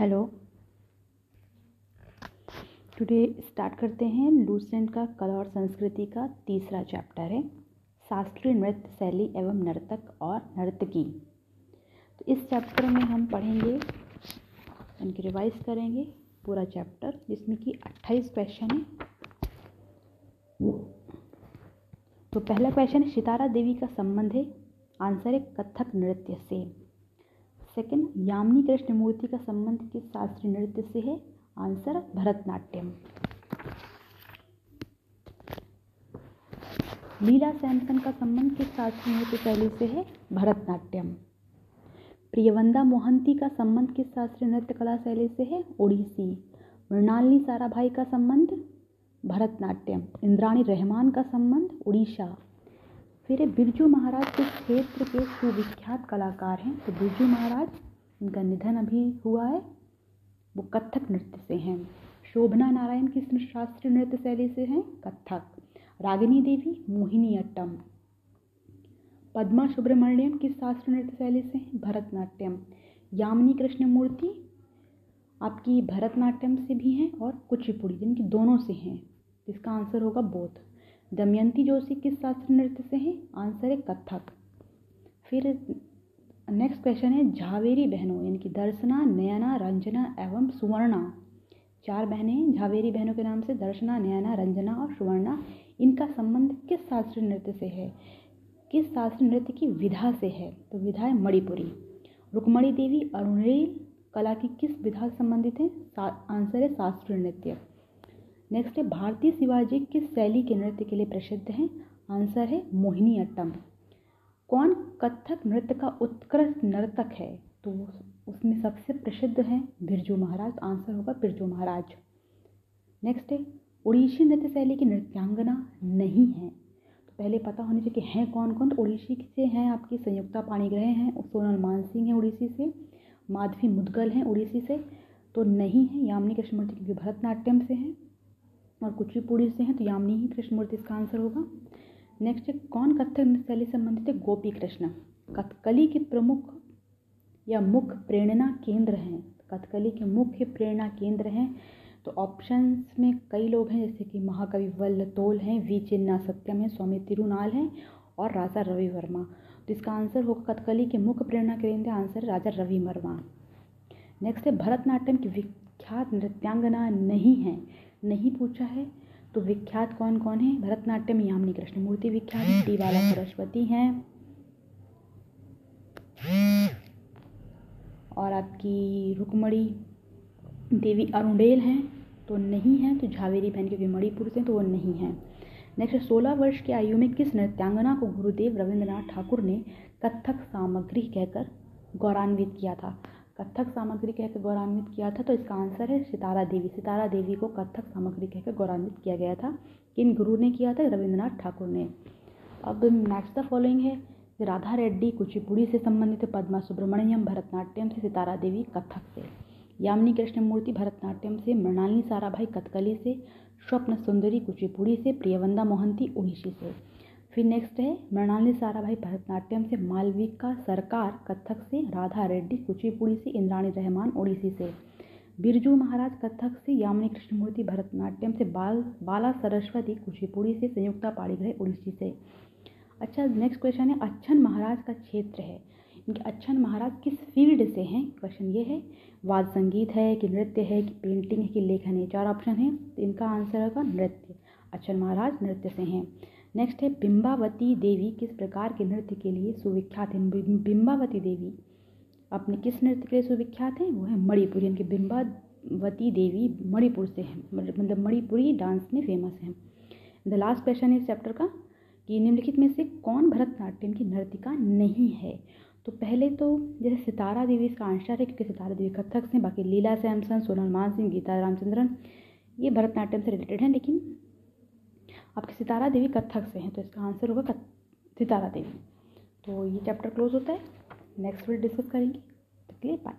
Hello today start करते हैं Lucent का कला और संस्कृति का तीसरा चैप्टर है। शास्त्रीय नृत्य शैली एवं नर्तक और नर्तकी। तो इस चैप्टर में हम पढ़ेंगे इनकी रिवाइज करेंगे पूरा चैप्टर जिसमें कि 28 क्वेश्चन है। तो पहला क्वेश्चन है, सितारा देवी का संबंध है आंसर है कथक नृत्य से। सेकंड यामिनी कृष्ण मूर्ति का संबंध किस शास्त्रीय नृत्य से है? आंसर, भरतनाट्यम। लीला सैमसन का संबंध किस शास्त्रीय नृत्य शैली से है? भरतनाट्यम। प्रियवंदा मोहंती का संबंध किस शास्त्रीय नृत्य कला शैली से है? ओडिसी। मृणालिनी साराभाई का संबंध, भरतनाट्यम। इंद्राणी रहमान का संबंध उड़ीसा फिर बिरजू महाराज किस क्षेत्र के सुविख्यात कलाकार हैं। तो बिरजू महाराज, इनका निधन अभी हुआ है। वो कथक नृत्य से हैं। शोभना नारायण किस शास्त्रीय नृत्य शैली से हैं कथक। रागिनी देवी, मोहिनी अट्टम। पद्मा सुब्रमण्यम किस शास्त्रीय नृत्य शैली से हैं भरतनाट्यम। यामिनी कृष्ण मूर्ति आपकी भरतनाट्यम से भी हैं और कुचिपुड़ी, जिनकी दोनों से हैं। इसका आंसर होगा बोध। दमयंती जोशी किस शास्त्रीय नृत्य से हैं? आंसर है कथक। फिर नेक्स्ट क्वेश्चन है, झावेरी बहनों, यानी कि दर्शना, नयना, रंजना एवं सुवर्णा। चार बहनें हैं, झावेरी बहनों के नाम से दर्शना, नयना, रंजना और सुवर्णा। इनका संबंध किस शास्त्रीय नृत्य से है? किस शास्त्रीय नृत्य की विधा से है? तो विधा है मणिपुरी। रुक्मणी देवी, अरुणेल, कला की किस विधा से संबंधित है? आंसर है शास्त्रीय नृत्य। नेक्स्ट है, भारतीय शिवाजी किस शैली के नृत्य के लिए प्रसिद्ध हैं? आंसर है, मोहिनी अट्टम। कौन कथक नृत्य का उत्कृष्ट नर्तक है? तो उसमें सबसे प्रसिद्ध हैं बिरजू महाराज। आंसर होगा बिरजू महाराज। नेक्स्ट है उड़ीसी नृत्य शैली की नृत्यांगना नहीं है। तो पहले पता होने चाहिए कि हैं कौन कौन तो उड़ीसी से हैं आपकी संयुक्ता पाणीग्रह हैं सोनल मान सिंह हैं उड़ीसी से, माधवी मुदगल हैं उड़ीसी से तो नहीं है। यामिनी कृष्णमूर्ति क्योंकि भरतनाट्यम से हैं। और कुचिपुड़ी से हैं तो यामिनी ही कृष्णमूर्ति इसका आंसर होगा। नेक्स्ट है, कौन कथक नृत्य शैली संबंधित है? गोपी कृष्ण। कथकली के प्रमुख या मुख्य प्रेरणा केंद्र हैं। कथकली के मुख्य प्रेरणा केंद्र हैं। तो ऑप्शंस में कई लोग हैं, जैसे कि महाकवि वल्ल तोल हैं, वी चिन्ना सत्यम है, स्वामी तिरुनाल हैं और राजा रवि वर्मा। तो इसका आंसर होगा कथकली के मुख्य प्रेरणा केंद्र, आंसर राजा रवि वर्मा। नेक्स्ट है, भरतनाट्यम की विख्यात नृत्यांगना नहीं है। नहीं पूछा है तो विख्यात कौन कौन है? भरतनाट्यम, यामिनी कृष्ण मूर्ति विख्यात टी बाला सरस्वती हैं। और आपकी रुकमणी देवी अरुणेल हैं तो नहीं है तो झावेरी बहन क्योंकि मणिपुर से तो वो नहीं है। नेक्स्ट, सोलह वर्ष की आयु में किस नृत्यांगना को गुरुदेव रविंद्रनाथ ठाकुर ने कथक सामग्री कहकर गौरवान्वित किया था? कथक सामग्री कहकर गौरवान्वित किया था तो इसका आंसर है सितारा देवी। सितारा देवी को कथक सामग्री कहकर गौरवान्वित किया गया था। किन गुरु ने किया था? रविंद्रनाथ ठाकुर ने। अब नेक्स्ट द फॉलोइंग है। राधा रेड्डी कुचिपुड़ी से संबंधित पद्मा सुब्रमण्यम भरतनाट्यम से सितारा देवी कथक से। यामिनी कृष्ण मूर्ति भरतनाट्यम से, मृणालिनी साराभाई कथकली से, स्वप्न सुंदरी कुचिपुड़ी से, प्रियवंदा मोहंती उड़ीसी से। फिर नेक्स्ट है, मृणाली साराभाई भरतनाट्यम से मालविका सरकार, कथक से राधा रेड्डी, कुचिपुड़ी से इंद्राणी रहमान, ओडिसी से। बिरजू महाराज कथक से यामिनी कृष्णमूर्ति भरतनाट्यम से बाल, बाला सरस्वती, कुचिपुड़ी से संयुक्ता पाड़ीग्रह उड़ीसी से। अच्छा नेक्स्ट क्वेश्चन है, अच्छन महाराज का क्षेत्र है। इनके अच्छन महाराज किस फ़ील्ड से हैं? क्वेश्चन ये है, वाद संगीत है कि नृत्य है कि पेंटिंग है कि लेखन है? चार ऑप्शन है तो इनका आंसर होगा नृत्य। अच्छन महाराज नृत्य से हैं। नेक्स्ट है, बिंबावती देवी किस प्रकार के नृत्य के लिए सुविख्यात है? बिंबावती देवी। अपने किस नृत्य के लिए सुविख्यात हैं? वो है मणिपुरी। इनके बिंबावती देवी मणिपुर से हैं। मतलब मणिपुरी डांस में फ़ेमस हैं। द लास्ट क्वेश्चन इस चैप्टर का, कि निम्नलिखित में से कौन भरतनाट्यम की नर्तिका नहीं है? तो पहले तो जैसे सितारा देवी, इसका आंसर है, क्योंकि सितारा देवी कथक से बाकी लीला सैमसन सोनल मान सिंह गीता रामचंद्रन, ये भरतनाट्यम से रिलेटेड हैं, लेकिन आपकी सितारा देवी कथक से हैं तो इसका आंसर होगा सितारा देवी। तो ये चैप्टर क्लोज होता है। नेक्स्ट वीडियो डिस्कस करेंगे। तो क्लियर बाय